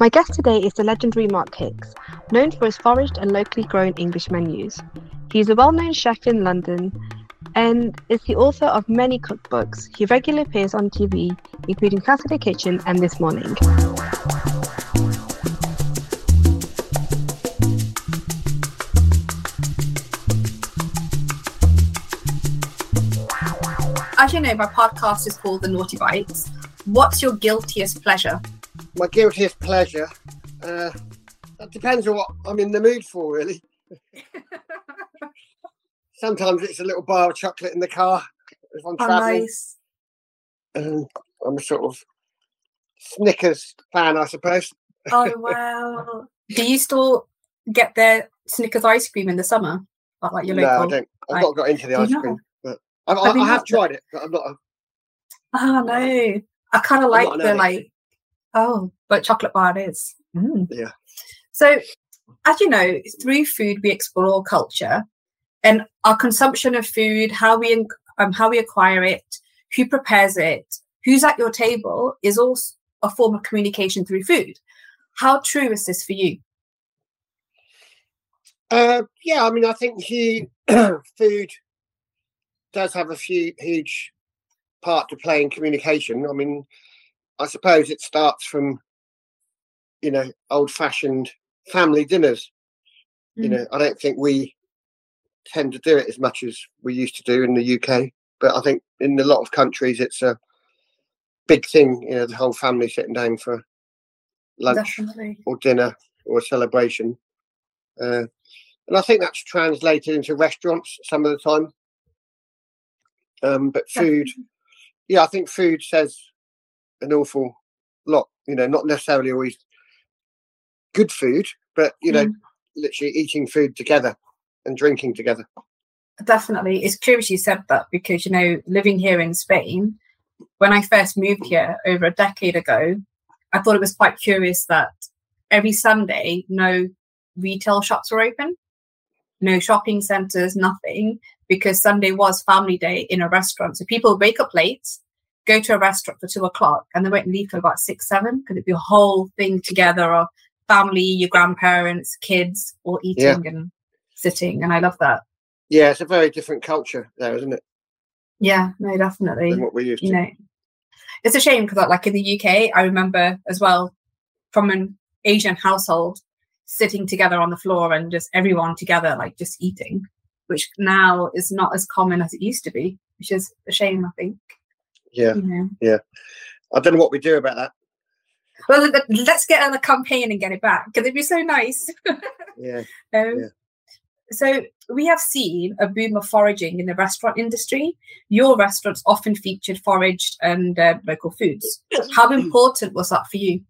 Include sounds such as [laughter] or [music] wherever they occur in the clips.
My guest today is the legendary Mark Hix, known for his foraged and locally grown English menus. He is a well known chef in London and is the author of many cookbooks. He regularly appears on TV, including Saturday Kitchen and This Morning. You know, my podcast is called The Naughty Bites. What's your guiltiest pleasure? My guiltiest pleasure. Uh, that depends on what I'm in the mood for, really. [laughs] Sometimes it's a little bar of chocolate in the car if I'm Oh, traveling. nice. Um, I'm a sort of Snickers fan, I suppose. Oh, [laughs] wow. Do you still get their Snickers ice cream in the summer? Like, like your no, local? I don't. I've Right. not got into the ice cream, I, I, I have tried it, but I'm not. A, Oh, no. I kind of like the, like, oh, but chocolate bar it is. Mm. Yeah. So, as you know, through food, we explore culture and our consumption of food, how we um, how we acquire it, who prepares it, who's at your table is also a form of communication through food. How true is this for you? Uh, yeah, I mean, I think he, [clears throat] food does have a few, huge part to play in communication. I mean, I suppose it starts from, you know, old-fashioned family dinners. You Mm. know, I don't think we tend to do it as much as we used to do in the UK, but I think in a lot of countries it's a big thing. You know, the whole family sitting down for lunch Definitely. or dinner or a celebration. Uh, and I think that's translated into restaurants some of the time. Um, but food, yeah, I think food says an awful lot. You know, not necessarily always good food, but you know, Mm. literally eating food together and drinking together. Definitely. It's curious you said that because, you know, living here in Spain, when I first moved here over a decade ago, I thought it was quite curious that every Sunday, no retail shops were open, no shopping centres, nothing, because Sunday was family day in a restaurant. So people wake up late, go to a restaurant for two o'clock, and they won't leave till about six, seven, because it'd be a whole thing together of family, your grandparents, kids, all eating Yeah. and sitting. And I love that. Yeah, it's a very different culture there, isn't it, Yeah, no, definitely. than what we used to. You know, it's a shame because, like in the UK, I remember as well from an Asian household sitting together on the floor and just everyone together, like just eating, which now is not as common as it used to be, which is a shame, I think. yeah, You know. I don't know what we do about that. Well, let- let's get on a campaign and get it back because it'd be so nice. Yeah, [laughs] Um, Yeah. So we have seen a boom of foraging in the restaurant industry. Your restaurants often featured foraged and uh, local foods. How [clears throat] important was that for you?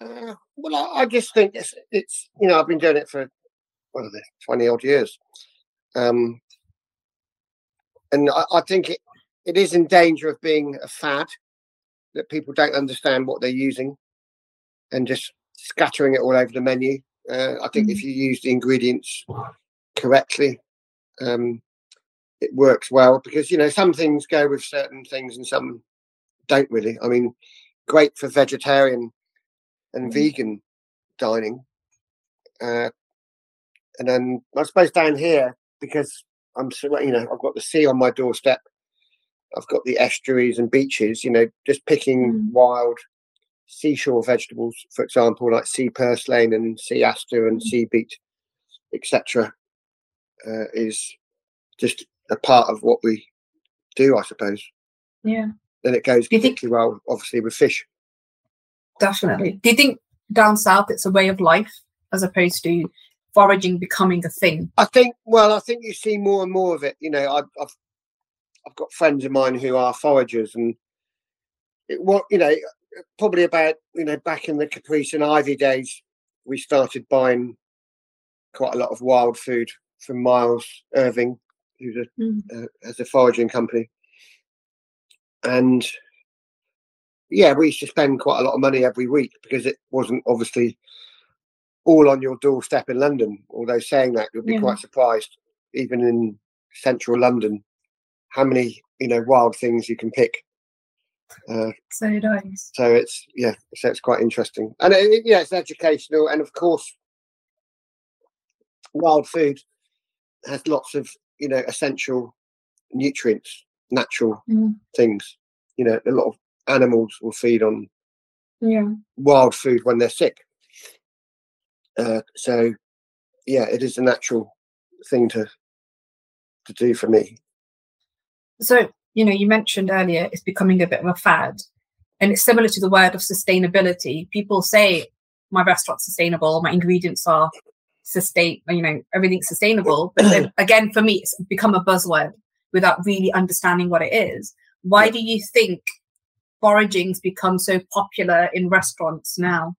Uh, well, I, I just think it's, it's, you know, I've been doing it for, what are they, 20 odd years. Um, and I, I think it, it is in danger of being a fad that people don't understand what they're using and just scattering it all over the menu. Uh, I think if you use the ingredients correctly, um, it works well because, you know, some things go with certain things and some don't really. I mean, great for vegetarian and Mm. vegan dining. Uh, and then I suppose down here, because I'm, you know, I've got the sea on my doorstep. I've got the estuaries and beaches, you know, just picking Mm. wild seashore vegetables, for example, like sea purslane and sea aster and Mm. sea beet, etc., uh, is just a part of what we do, I suppose. Yeah, Then it goes you think- particularly well, obviously, with fish. definitely. Do you think down south it's a way of life as opposed to foraging becoming a thing? I think. Well, I think you see more and more of it. You know, I've I've, I've got friends of mine who are foragers, and it what you know, probably about you know back in the Caprice and Ivy days, we started buying quite a lot of wild food from Miles Irving, who's a Mm. uh, has a foraging company, and yeah, we used to spend quite a lot of money every week because it wasn't obviously all on your doorstep in London. Although saying that, you'll be Yeah. quite surprised even in central London, how many you know wild things you can pick. Uh, so nice. So it's yeah, so it's quite interesting, and it, it, yeah, it's educational, and of course, wild food has lots of you know essential nutrients, natural mm. things. You know, a lot of animals will feed on yeah wild food when they're sick. Uh, so yeah, it is a natural thing to to do for me. So you know, you mentioned earlier it's becoming a bit of a fad, and it's similar to the word of sustainability. People say my restaurant's sustainable, my ingredients are sustain, you know, everything's sustainable. But then [clears throat] again, for me, it's become a buzzword without really understanding what it is. Why do you think foraging's become so popular in restaurants now?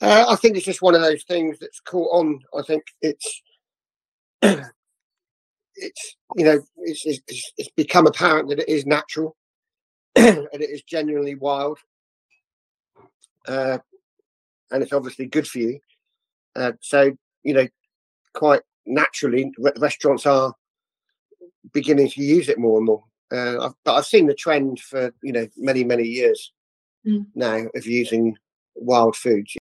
Uh, I think it's just one of those things that's caught on. I think it's [clears throat] it's you know it's, it's, it's become apparent that it is natural [clears throat] and it is genuinely wild, uh, and it's obviously good for you. Uh, so you know, quite naturally, re- restaurants are beginning to use it more and more. Uh, I've, but I've seen the trend for you know many many years mm. now of using wild foods.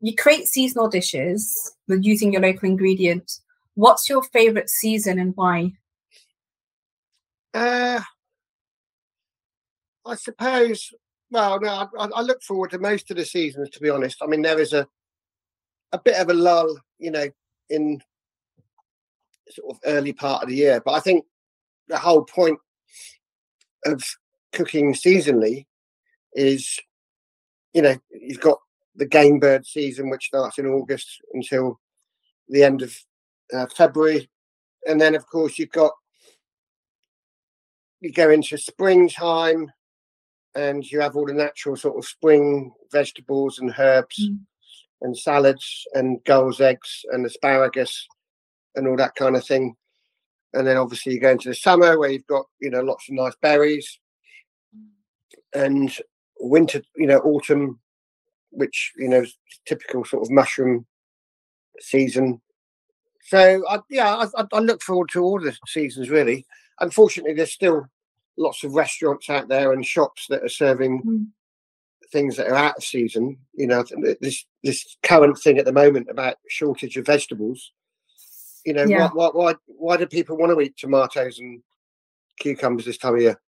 You create seasonal dishes using your local ingredients. What's your favorite season and why? Uh, I suppose. Well, no, I, I look forward to most of the seasons. To be honest, I mean there is a a bit of a lull, you know, in sort of early part of the year. But I think the whole point of cooking seasonally is, you know, you've got the game bird season, which starts in August until the end of uh, February. And then, of course, you've got, you go into springtime and you have all the natural sort of spring vegetables and herbs mm. and salads and gulls' eggs and asparagus and all that kind of thing. And then obviously you go into the summer where you've got, you know, lots of nice berries and winter, you know, autumn, which, you know, typical sort of mushroom season. So, I, yeah, I, I look forward to all the seasons really. Unfortunately, there's still lots of restaurants out there and shops that are serving mm. things that are out of season. You know, this this current thing at the moment about shortage of vegetables you know, yeah. why, why, why do people want to eat tomatoes and cucumbers this time of year?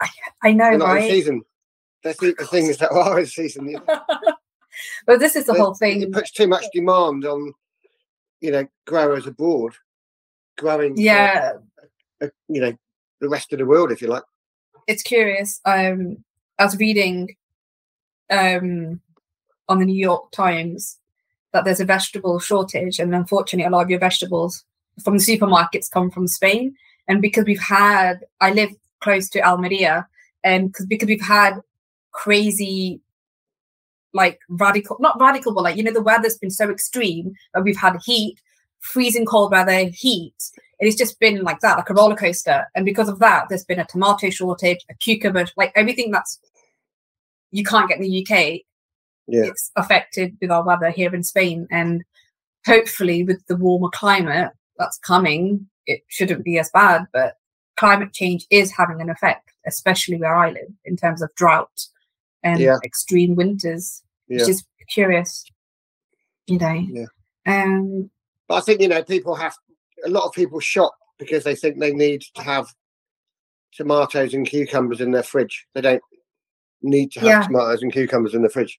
I, I know, They're not right? in season. Eat the things that are in season. but this is the whole thing. It puts too much demand on, you know, growers abroad growing. Yeah. Uh, you know, the rest of the world, if you like. It's curious. Um, I was reading um, on the New York Times that there's a vegetable shortage, and unfortunately, a lot of your vegetables from the supermarkets come from Spain. And because we've had, I live close to Almeria, and because because we've had crazy, like radical, not radical, but like you know, the weather's been so extreme that we've had heat, freezing cold weather, heat. It's just been like that, like a roller coaster. And because of that, there's been a tomato shortage, a cucumber, like everything that's you can't get in the UK yeah. it's affected with our weather here in Spain. And hopefully, with the warmer climate that's coming, it shouldn't be as bad. But climate change is having an effect, especially where I live, in terms of drought and yeah. extreme winters, yeah. which is curious, you know. Yeah. Um, but I think, you know, people have a lot of people shop because they think they need to have tomatoes and cucumbers in their fridge. They don't need to have yeah. tomatoes and cucumbers in the fridge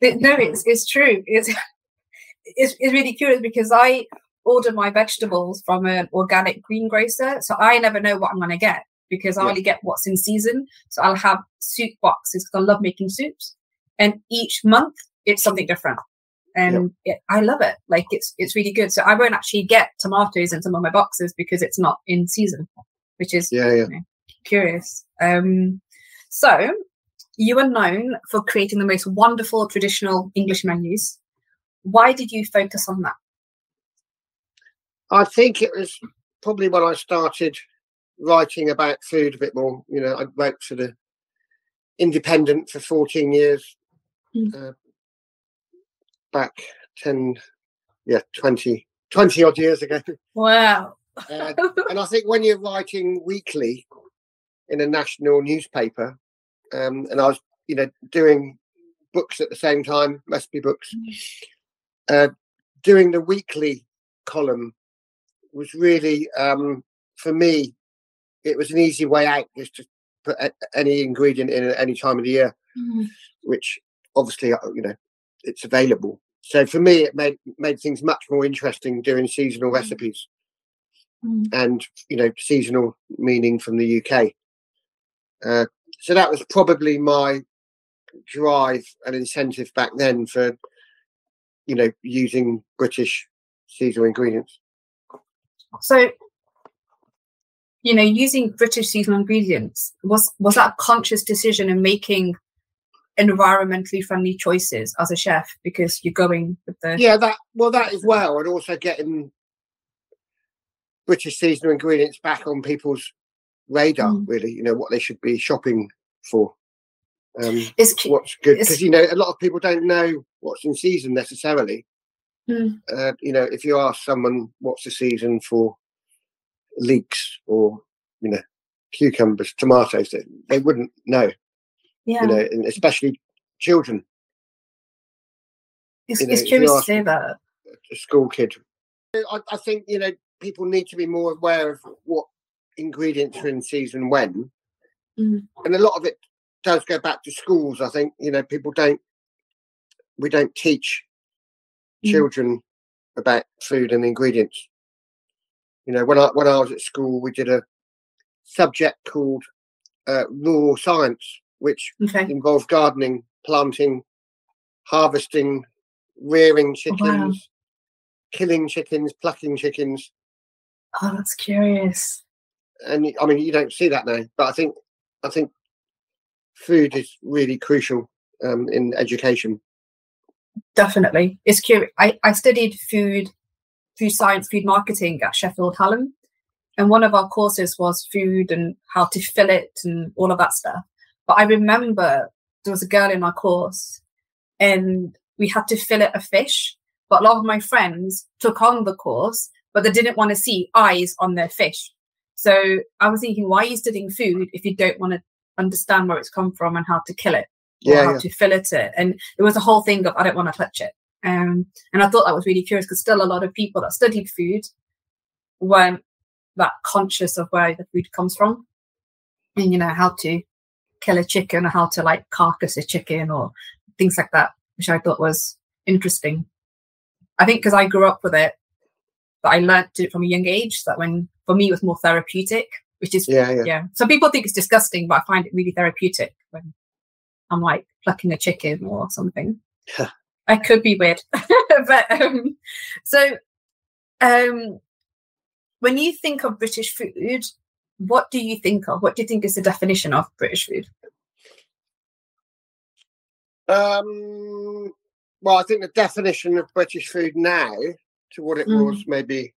no, it's it's true. It's, [laughs] it's it's really curious because I order my vegetables from an organic greengrocer, so I never know what I'm going to get because I yeah. only get what's in season. So I'll have soup boxes because I love making soups, and each month it's something different, and yeah. it, I love it. Like it's it's really good. So I won't actually get tomatoes in some of my boxes because it's not in season, which is yeah, yeah. You know, curious. Um, so you are known for creating the most wonderful traditional English menus. Why did you focus on that? I think it was probably when I started writing about food a bit more. You know, I wrote for the Independent for 14 years, mm. uh, back 10, yeah, 20, 20 odd years ago. Wow. Uh, and I think when you're writing weekly in a national newspaper, um, and I was, you know, doing books at the same time, recipe books, uh, doing the weekly column was really, um, for me, it was an easy way out just to put a- any ingredient in at any time of the year, Mm. which obviously, uh, you know, it's available. So for me, it made made things much more interesting doing seasonal Mm. recipes Mm. and you know seasonal meaning from the UK. Uh, so that was probably my drive and incentive back then for you know using British seasonal ingredients. So, you know, using British seasonal ingredients was was that a conscious decision in making environmentally friendly choices as a chef because you're going with the Yeah, that well that as well, and also getting British seasonal ingredients back on people's radar. Mm. Really, you know what they should be shopping for. Um, It's what's good because you know a lot of people don't know what's in season necessarily. Mm. Uh, you know, if you ask someone what's the season for leeks or you know cucumbers, tomatoes, they, they wouldn't know. yeah, You know, and especially children, it's, you know, it's curious to say that. a school kid. I, I think you know people need to be more aware of what ingredients are in season when, Mm. and a lot of it does go back to schools. I think you know people don't we don't teach Mm. children about food and ingredients. You know, when I when I was at school, we did a subject called uh, rural science, which Okay. involved gardening, planting, harvesting, rearing Oh, wow. chickens, killing chickens, plucking chickens. Oh, that's curious. And I mean, you don't see that now, but I think I think food is really crucial um, in education. Definitely. It's curious. I, I studied food, food science, food marketing at Sheffield Hallam. And one of our courses was food and how to fill it and all of that stuff. But I remember there was a girl in our course and we had to fillet a fish. But a lot of my friends took on the course, but they didn't want to see eyes on their fish. So I was thinking, why are you studying food if you don't want to understand where it's come from and how to kill it? Yeah, how yeah. to fillet it. And it was a whole thing of I don't want to touch it. Um, and I thought that was really curious because still a lot of people that studied food weren't that conscious of where the food comes from and you know how to kill a chicken or how to like carcass a chicken or things like that, which I thought was interesting. I think because I grew up with it, but I learned it from a young age. That when for me it was more therapeutic, which is yeah, yeah. yeah. Some people think it's disgusting, but I find it really therapeutic when I'm like plucking a chicken or something. I could be weird, [laughs] but um, so um, when you think of British food, what do you think of? What do you think is the definition of British food? Um, well, I think the definition of British food now to what it Mm. was maybe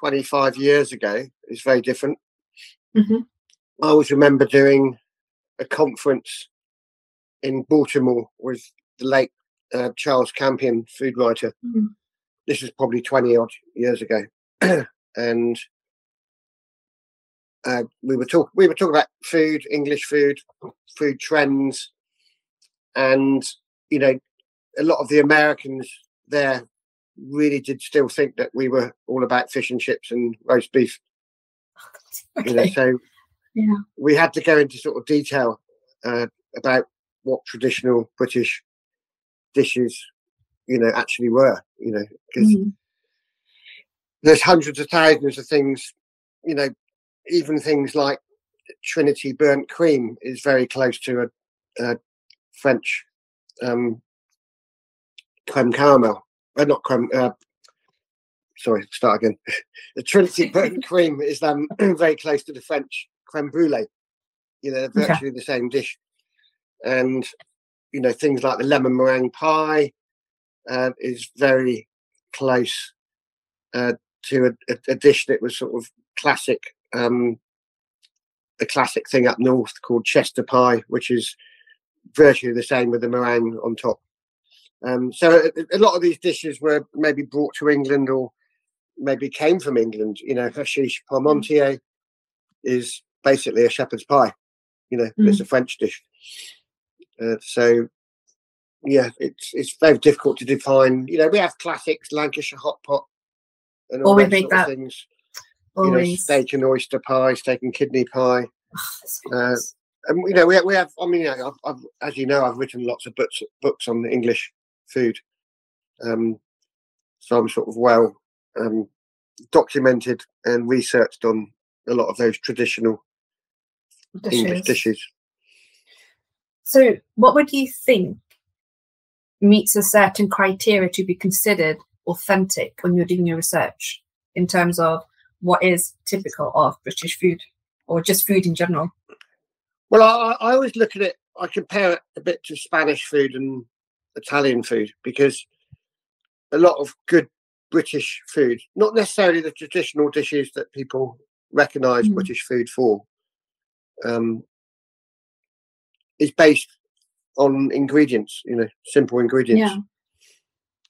25 years ago is very different. Mhm. I always remember doing a conference in Baltimore with the late uh, Charles Campion, food writer. Mhm. This is probably 20 odd years ago. [clears throat] and uh, we were talking we were talking about food, English food, food trends, and you know, a lot of the Americans there really did still think that we were all about fish and chips and roast beef. [laughs] You know, so Yeah. we had to go into sort of detail uh, about what traditional British dishes, you know, actually were. You know, because Mm. there's hundreds of thousands of things. You know, even things like Trinity burnt cream is very close to a, a French um, creme caramel. Uh, not creme. Uh, sorry, start again. [laughs] the Trinity burnt [laughs] cream is um, [clears throat] very close to the French creme brulee. You know, they're Okay. virtually the same dish. And you know, things like the lemon meringue pie uh, is very close uh, to a, a, a dish that was sort of classic, um, the classic thing up north called Chester pie, which is virtually the same with the meringue on top. Um, so a, a, lot of these dishes were maybe brought to England or maybe came from England. You know, hachis parmentier is basically a shepherd's pie. You know, mm. it's a French dish. Uh, so yeah, it's it's very difficult to define. You know, we have classics, Lancashire hot pot, and all Always make that. things. Always. You know, steak and oyster pie, steak and kidney pie. Oh, uh, and you know, we we have. I mean, I've, I've, as you know, I've written lots of books books on English food. Um, so I'm sort of well um, documented and researched on a lot of those traditional dishes. English dishes. So, what would you think meets a certain criteria to be considered authentic when you're doing your research in terms of what is typical of British food or just food in general? Well, I, I always look at it, I compare it a bit to Spanish food and Italian food because a lot of good British food, not necessarily the traditional dishes that people recognize mm. British food for, um, is based on ingredients, you know, simple ingredients,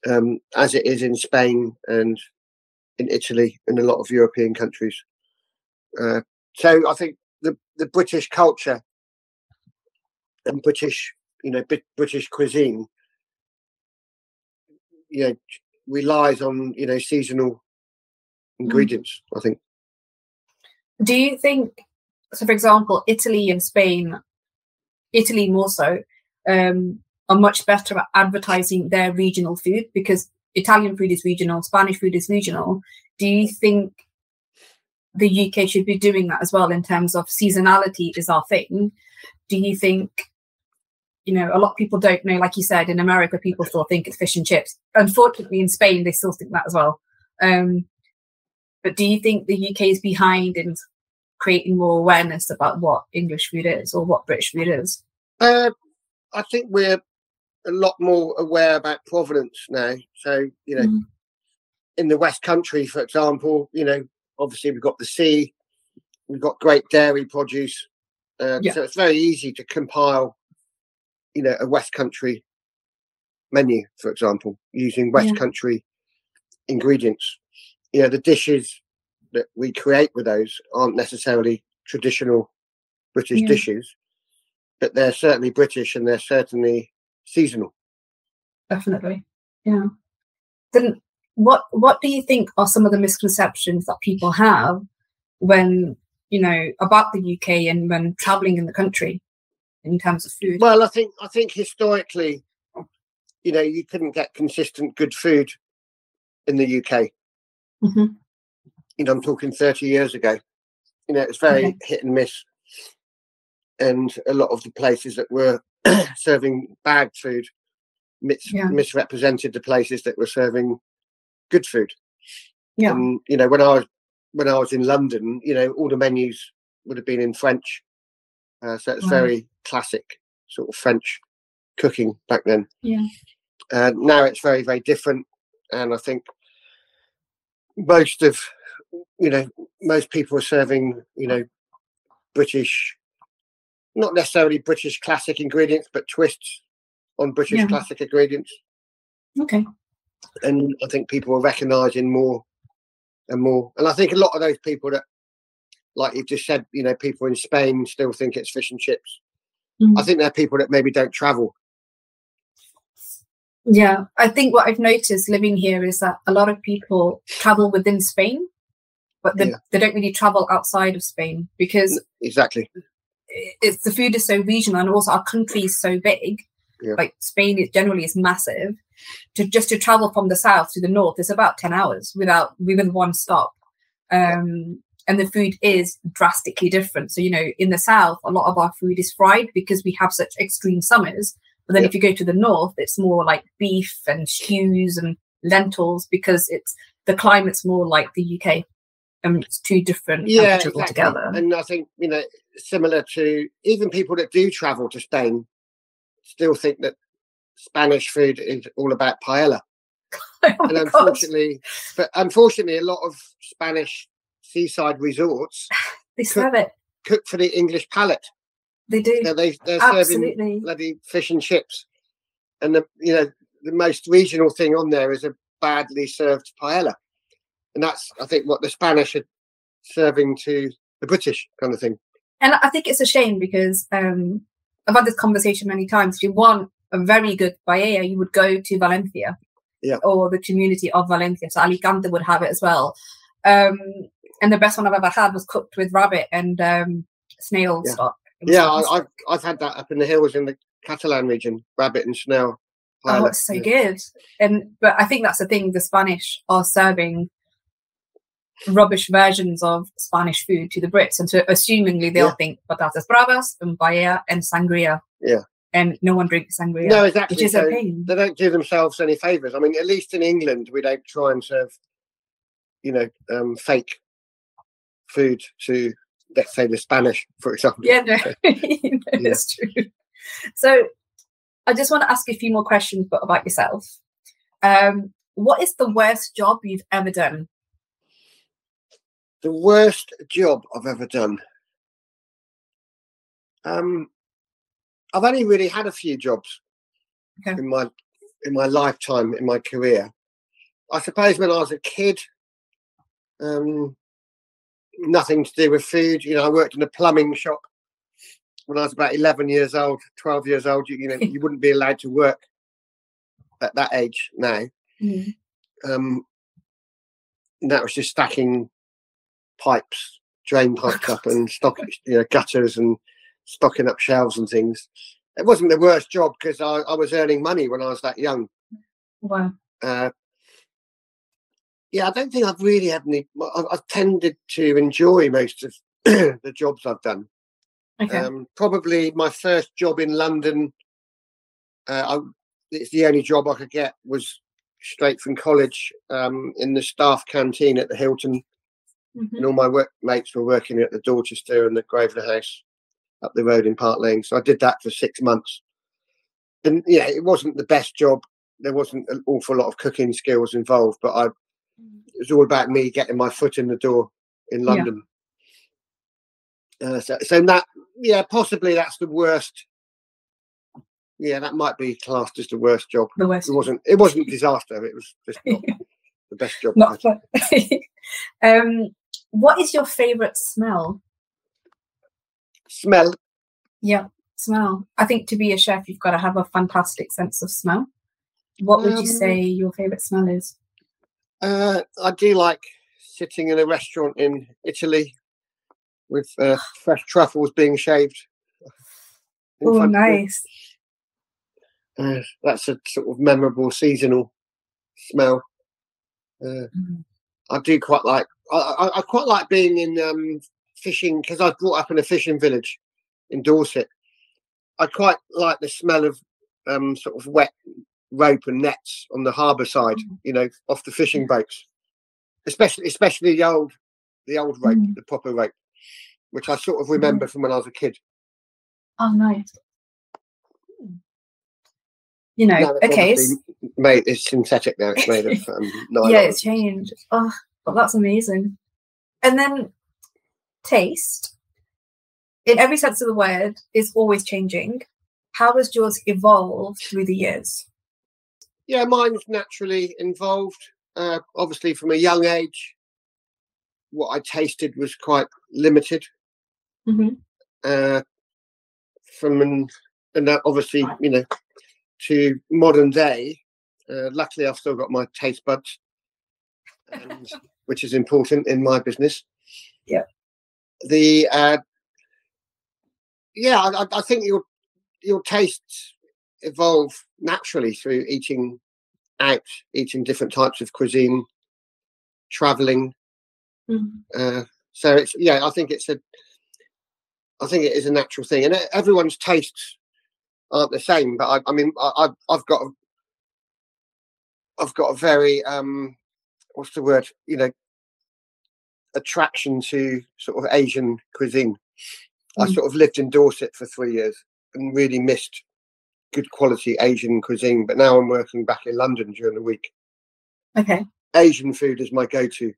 yeah. um, as it is in Spain and in Italy and a lot of European countries. Uh, so I think the the British culture and British, you know, British cuisine, you know, relies on you know seasonal mm. ingredients. Mm. I think. Do you think, so for example, Italy and Spain, Italy more so, um, are much better at advertising their regional food because Italian food is regional, Spanish food is regional. Do you think the UK should be doing that as well in terms of seasonality is our thing? Do you think, you know, a lot of people don't know, like you said, in America, people still think it's fish and chips. Unfortunately, in Spain, they still think that as well. Um, but do you think the UK is behind in creating more awareness about what English food is or what British food is? Uh, I think we're a lot more aware about provenance now. So, you know, mm. in the West Country, for example, you know, obviously we've got the sea, we've got great dairy produce. Um, yeah. So it's very easy to compile, you know, a West Country menu, for example, using West yeah. Country ingredients. You know, the dishes that we create with those aren't necessarily traditional British yeah. dishes but they're certainly British and they're certainly seasonal. Definitely, yeah. Then, what what do you think are some of the misconceptions that people have when you know about the UK and when traveling in the country in terms of food? Well, I think I think historically, you know, you couldn't get consistent good food in the UK. Mm-hmm. You know, I'm talking 30 years ago. You know, it's very okay. hit and miss and a lot of the places that were [clears throat] serving bad food mis- yeah. misrepresented the places that were serving good food. Yeah. And, you know, when I was when I was in London, you know, all the menus would have been in French. Uh, so it's wow. very classic sort of French cooking back then. Yeah. Uh, now it's very, very different. And I think most of, you know, most people are serving, you know, British not necessarily British classic ingredients, but twists on British yeah. classic ingredients. Okay. And I think people are recognising more and more. And I think a lot of those people that, like you just said, you know, people in Spain still think it's fish and chips. Mm. I think they're people that maybe don't travel. Yeah, I think what I've noticed living here is that a lot of people travel within Spain, but they, yeah. they don't really travel outside of Spain because exactly. it's the food is so regional and also our country is so big. Yeah. like spain is generally is massive. To just to travel from the south to the north is about 10 hours without within one stop. Um and the food is drastically different. So you know in the south a lot of our food is fried because we have such extreme summers. But then yeah. if you go to the north it's more like beef and stews and lentils because it's the climate's more like the uk it's two different yeah, exactly. altogether and i think you know similar to even people that do travel to Spain still think that Spanish food is all about paella. [laughs] oh and unfortunately, but unfortunately, a lot of Spanish seaside resorts [laughs] they serve it cook for the English palate. They do. they, they're Absolutely. serving bloody fish and chips, and the you know the most regional thing on there is a badly served paella, and that's I think what the Spanish are serving to the British kind of thing. And I think it's a shame because um, I've had this conversation many times. If you want a very good paella, you would go to Valencia, Yeah. or the community of Valencia. So Alicante would have it as well. Um, and the best one I've ever had was cooked with rabbit and um, snail Yeah. stock. Yeah, I, i've I've had that up in the hills in the Catalan region, rabbit and snail. Oh, it's so Yeah. good. And but I think that's the thing. The Spanish are serving rubbish versions of Spanish food to the Brits, and so assumingly they'll Yeah. think patatas bravas and paella and sangria. Yeah. And no one drinks sangria, No, exactly. which is So a pain. they don't do themselves any favors. I mean, at least in England, we don't try and serve, you know, um, fake food to, let's say, the Spanish, for example. Yeah, no, [laughs] [laughs] it's true. So I just want to ask a few more questions but about yourself. Um, what is the worst job you've ever done? The worst job I've ever done. Um, I've only really had a few jobs Okay. in my in my lifetime in my career. I suppose when I was a kid, um, nothing to do with food. You know, I worked in a plumbing shop when I was about eleven years old, twelve years old. You, you know, you wouldn't be allowed to work at that age now. Um, that was just stacking pipes, drain pipes up, and stock, [laughs] you know, gutters and stocking up shelves and things. It wasn't the worst job because I, I was earning money when I was that young. Wow. Uh, yeah, I don't think I've really had any. I've, I've tended to enjoy most of [clears throat] the jobs I've done. Okay. Um, probably my first job in London. Uh, I, it's the only job I could get was straight from college um, in the staff canteen at the Hilton, Mhm. and all my workmates were working at the Dorchester and the Grosvenor House up the road in Park Lane. So I did that for six months, and yeah, it wasn't the best job. There wasn't an awful lot of cooking skills involved, but I it was all about me getting my foot in the door in Yeah. London. Uh, so, so that, yeah, possibly that's the worst. Yeah, that might be classed as the worst job. The worst. It wasn't. It wasn't disaster. It was just not [laughs] the best job. Not fun. [laughs] um, what is your favorite smell? Smell. Yeah, smell. I think to be a chef, you've got to have a fantastic sense of smell. What would you Um, say your favorite smell is? Uh, I do like sitting in a restaurant in Italy with uh, [sighs] fresh truffles being shaved. Oh, front of me. nice. Uh, that's a sort of memorable seasonal smell. Uh, Mm. I do quite like. I, I, I quite like being in um, fishing because I was brought up in a fishing village in Dorset. I quite like the smell of um, sort of wet rope and nets on the harbour side. Mm. You know, off the fishing boats, especially especially the old the old rope, Mm. the proper rope, which I sort of remember from when I was a kid. Oh, nice. You know, Now it's okay. made it's synthetic now. It's made of um, [laughs] nylon. yeah, it's changed. Oh, well, that's amazing. And then taste, in every sense of the word, is always changing. How has yours evolved through the years? yeah, mine's naturally involved. Uh, obviously, from a young age, what I tasted was quite limited. Mhm. Uh, from an, and that obviously, you know, to modern day. Uh, luckily, I've still got my taste buds, and, [laughs] which is important in my business. Yeah. The uh, yeah, I, I- think your your tastes evolve naturally through eating out, eating different types of cuisine, traveling. Mhm. Uh, so it's yeah, I think it's a, I think it is a natural thing, and everyone's tastes aren't the same. But I, I mean, I, I've I've got, a, I've got a very um, what's the word? You know, attraction to sort of Asian cuisine. I Mm. sort of lived in Dorset for three years and really missed good quality Asian cuisine. But now I'm working back in London during the week. Okay. Asian food is my go-to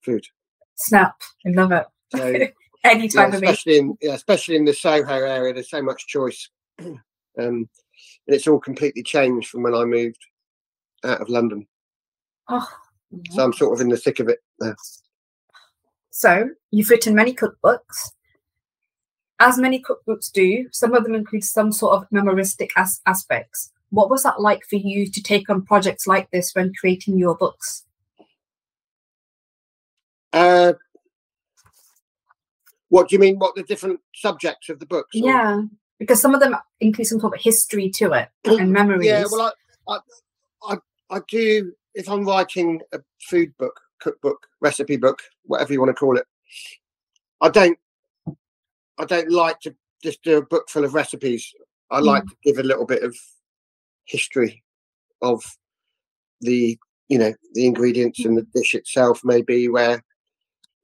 food. Snap. I love it. So [laughs] Any yeah, time of it. especially in yeah, especially in the Soho area, there's so much choice. [clears throat] um, and it's all completely changed from when I moved out of London. Oh, So I'm sort of in the thick of it now. So, you've written many cookbooks. As many cookbooks do, some of them include some sort of memoristic as- aspects. What was that like for you to take on projects like this when creating your books? Uh, what do you mean? What the different subjects of the books? or- Yeah, because some of them include some sort of history to it [clears throat] and memories. Yeah, well, I, I, I, I do. If I'm writing a food book, cookbook, recipe book, whatever you want to call it, I don't, I don't like to just do a book full of recipes. I hmm. like to give a little bit of history of the, you know, the ingredients hmm. and the dish itself, maybe where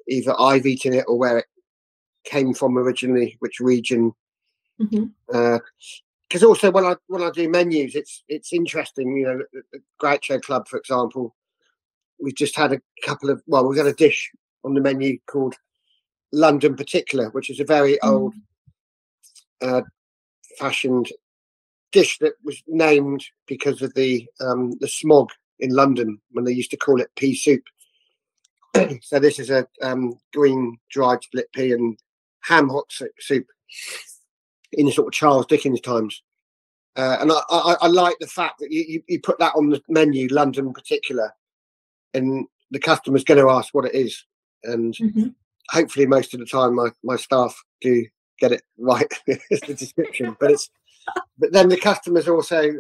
either I've eaten it or where it came from originally, which region Mhm. Because also when I when I do menus, it's it's interesting. You know, the, the Groucho Club, for example, we've just had a couple of well, we've got a dish on the menu called London Particular, which is a very old uh, fashioned dish that was named because of the um, the smog in London when they used to call it pea soup. [clears throat] so this is a um, green dried split pea and ham hot soup in the sort of Charles Dickens times. Uh, and I, I, I like the fact that you, you, put that on the menu, London in particular, and the customer's going to ask what it is. And Mhm. hopefully, most of the time, my, my staff do get it right, [laughs] It's the description. But it's but then the customer's also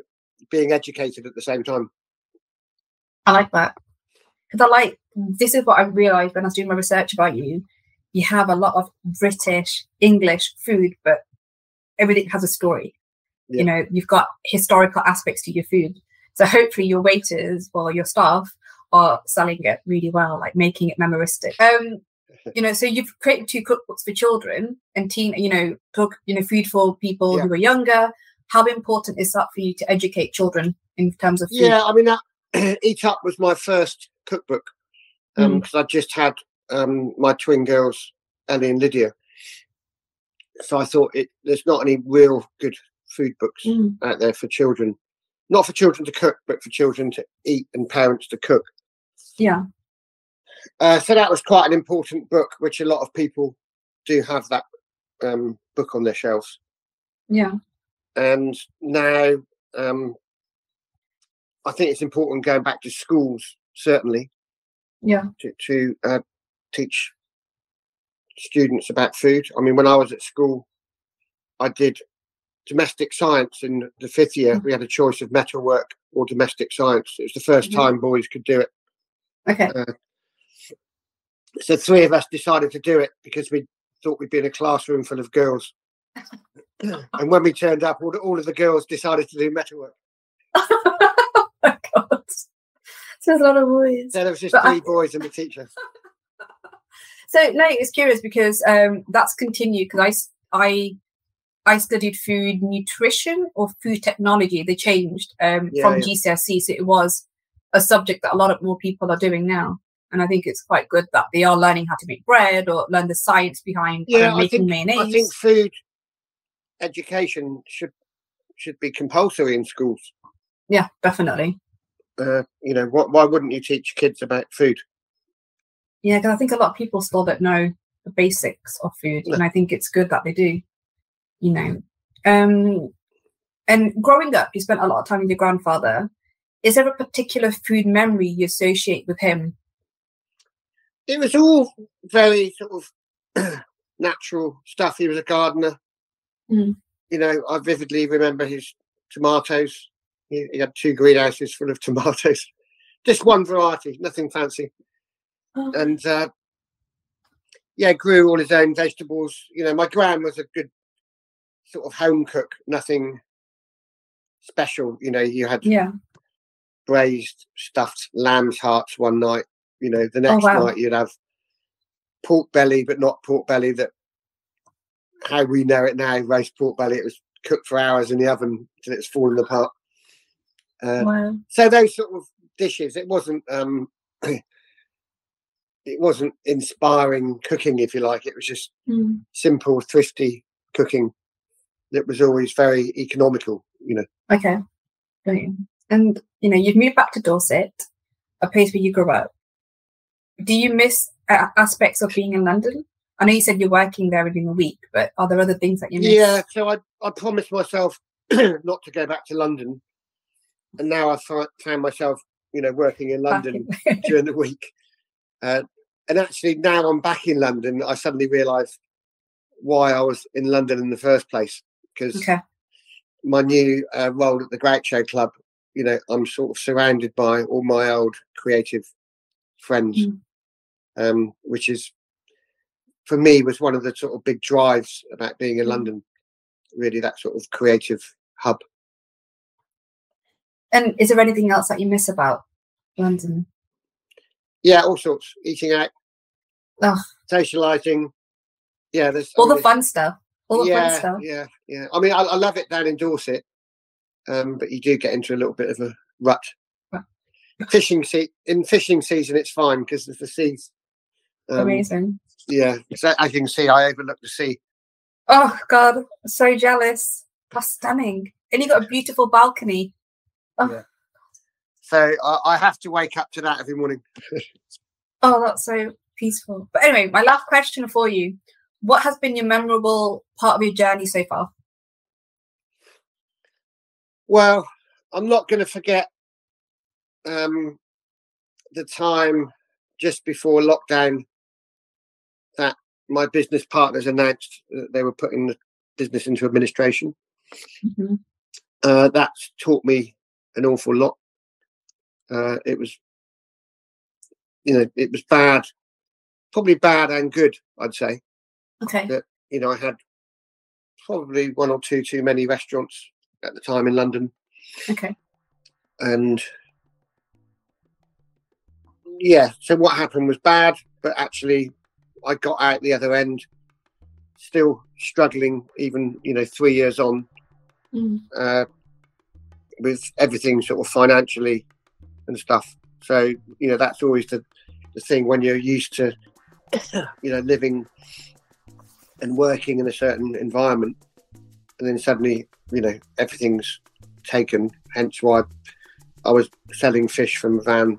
being educated at the same time. I like that. Because I like, this is what I realized when I was doing my research about you. You have a lot of British, English food, but everything has a story. Yeah. You know, you've got historical aspects to your food. So hopefully your waiters or your staff are selling it really well, like making it memoristic. Um, [laughs] you know, so you've created two cookbooks for children and teen, you know, cook, you know, food for people Yeah. who are younger. How important is that for you to educate children in terms of food? Yeah, I mean, that, [clears throat] Eat Up was my first cookbook Mm. because I just had um, my twin girls, Ellie and Lydia. So I thought it, there's not any real good food books Mm. out there for children. Not for children to cook, but for children to eat and parents to cook. Yeah. Uh, so that was quite an important book, which a lot of people do have that um, book on their shelves. Yeah. And now um, I think it's important going back to schools, certainly, Yeah. to, to uh, teach students about food. I mean, when I was at school, I did domestic science in the fifth year. Mm. We had a choice of metalwork or domestic science. It was the 1st Mhm. time boys could do it. Okay. So three of us decided to do it because we thought we'd be in a classroom full of girls. [laughs] and when we turned up, all, all of the girls decided to do metalwork. [laughs] oh my god. So there's a lot of boys. So there was just But I- three boys and the teacher. [laughs] So no, it's curious because um, that's continued because I, I I studied food nutrition or food technology. They changed um, Yeah, from yeah. GCSE, so it was a subject that a lot of more people are doing now. And I think it's quite good that they are learning how to make bread or learn the science behind Yeah, um, I making think, mayonnaise. I think food education should should be compulsory in schools. yeah, definitely. Uh, you know, what, why wouldn't you teach kids about food? Yeah, because I think a lot of people still don't know the basics of food, and I think it's good that they do. You know, um, and growing up, you spent a lot of time with your grandfather. Is there a particular food memory you associate with him? It was all very sort of [clears throat] natural stuff. He was a gardener. Mm. You know, I vividly remember his tomatoes. He, he had two greenhouses full of [laughs] tomatoes, just one variety, nothing fancy. Oh. and uh, yeah, grew all his own vegetables. You know, my gran was a good sort of home cook, nothing special. You know, you had Yeah, braised stuffed lamb's hearts one night. You know, the next wow. night you'd have pork belly, but not pork belly that how we know it now, roast pork belly. It was cooked for hours in the oven till it's fallen apart. Uh, wow. so those sort of dishes it wasn't um [clears throat] it wasn't inspiring cooking if you like it was just Mm. simple thrifty cooking that was always very economical. You know. Okay. Brilliant. And you know, you've moved back to Dorset, a place where you grew up. Do you miss uh, aspects of being in London? I know you said you're working there within a week, but are there other things that you miss? Yeah, so I I promised myself [clears throat] not to go back to London, and now I found myself, you know, working in London during the week. Uh, and actually, now I'm back in London, I suddenly realise why I was in London in the first place because okay. my new uh, role at the Groucho Club, you know, I'm sort of surrounded by all my old creative friends, Mm. um, which is for me was one of the sort of big drives about being in Mm. London. Really, that sort of creative hub. And is there anything else that you miss about London? Yeah, all sorts. Eating out, Ugh. socializing. Yeah, there's I All mean, the fun stuff. All the yeah, fun stuff. yeah, yeah. I mean, I, I love it down in Dorset, um, but you do get into a little bit of a rut. Fishing se- in fishing season, it's fine because there's the seas. Um, Amazing. yeah, so as you can see, I overlook the sea. Oh God, so jealous. That's stunning. And you got a beautiful balcony. Oh, Yeah. So I, I have to wake up to that every morning. [laughs] oh, that's so peaceful. But anyway, my last question for you. What has been your memorable part of your journey so far? Well, I'm not going to forget um, the time just before lockdown that my business partners announced that they were putting the business into administration. Mhm. Uh, that's taught me an awful lot. Uh, it was, you know, it was bad, probably bad and good, I'd say. Okay. that you know I had probably one or two too many restaurants at the time in London, Okay. and yeah. So what happened was bad, but actually I got out the other end, still struggling, even you know three years on, Mm. uh, with everything sort of financially and stuff. So you know that's always the the thing when you're used to you know living and working in a certain environment, and then suddenly you know everything's taken. Hence why I was selling fish from a van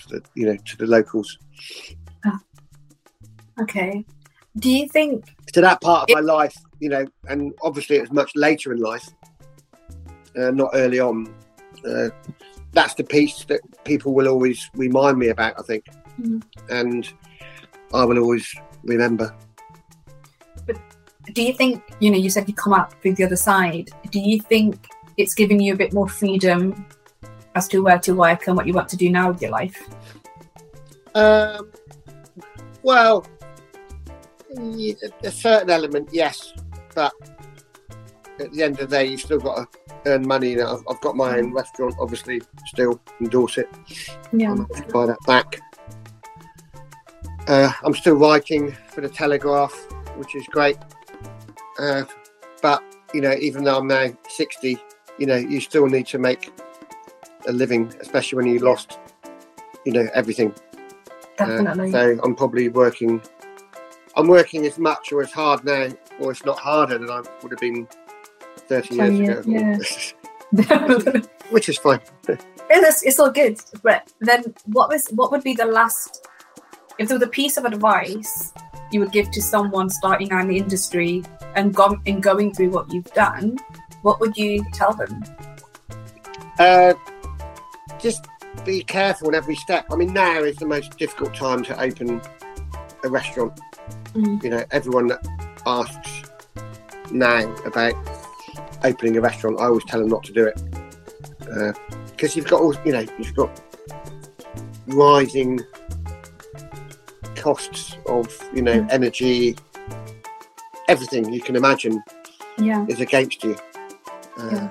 to the you know to the locals. Okay. Do you think to that part of my life, you know, and obviously it was much later in life, uh, not early on. Uh, that's the piece that people will always remind me about, I think, Mhm. and I will always remember. But do you think you know you said you come out through the other side do you think it's giving you a bit more freedom as to where to work and what you want to do now with your life Um, well, a certain element, yes, but at the end of the day, you've still got to earn money. Now, I've, I've got my own restaurant, obviously, still in Dorset. yeah I'm to buy that back. Uh, I'm still writing for the Telegraph, which is great. Uh, but you know, even though I'm now 60, you know, you still need to make a living, especially when you lost, you know, everything. Uh, definitely so I'm probably working. I'm working as much or as hard now, or if not harder than I would have been 30 Ten years ago. it's, [laughs] which is fine. [laughs] it's all good but then what was what would be the last if there was a piece of advice you would give to someone starting out in the industry and, go, and going through what you've done what would you tell them Uh, just be careful in every step. I mean, now is the most difficult time to open a restaurant. Mm. You know, everyone that asks now about opening a restaurant, I always tell them not to do it because you've got all you know, you've got rising costs of you know Mm. energy, everything you can imagine yeah is against you. Uh, Yeah.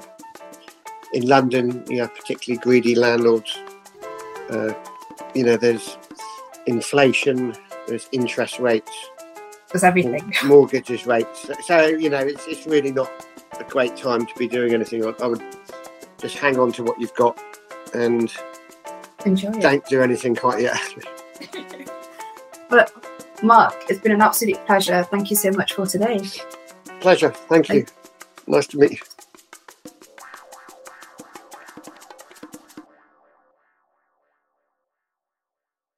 In London, you have particularly greedy landlords. Uh, you know, there's inflation, there's interest rates, there's everything [laughs] mortgages rates. So you know, it's it's really not a great time to be doing anything. I, I would just hang on to what you've got and enjoy it don't do anything quite yet. [laughs] But Mark, it's been an absolute pleasure. Thank you so much for today. Pleasure. Thank you. Nice to meet you.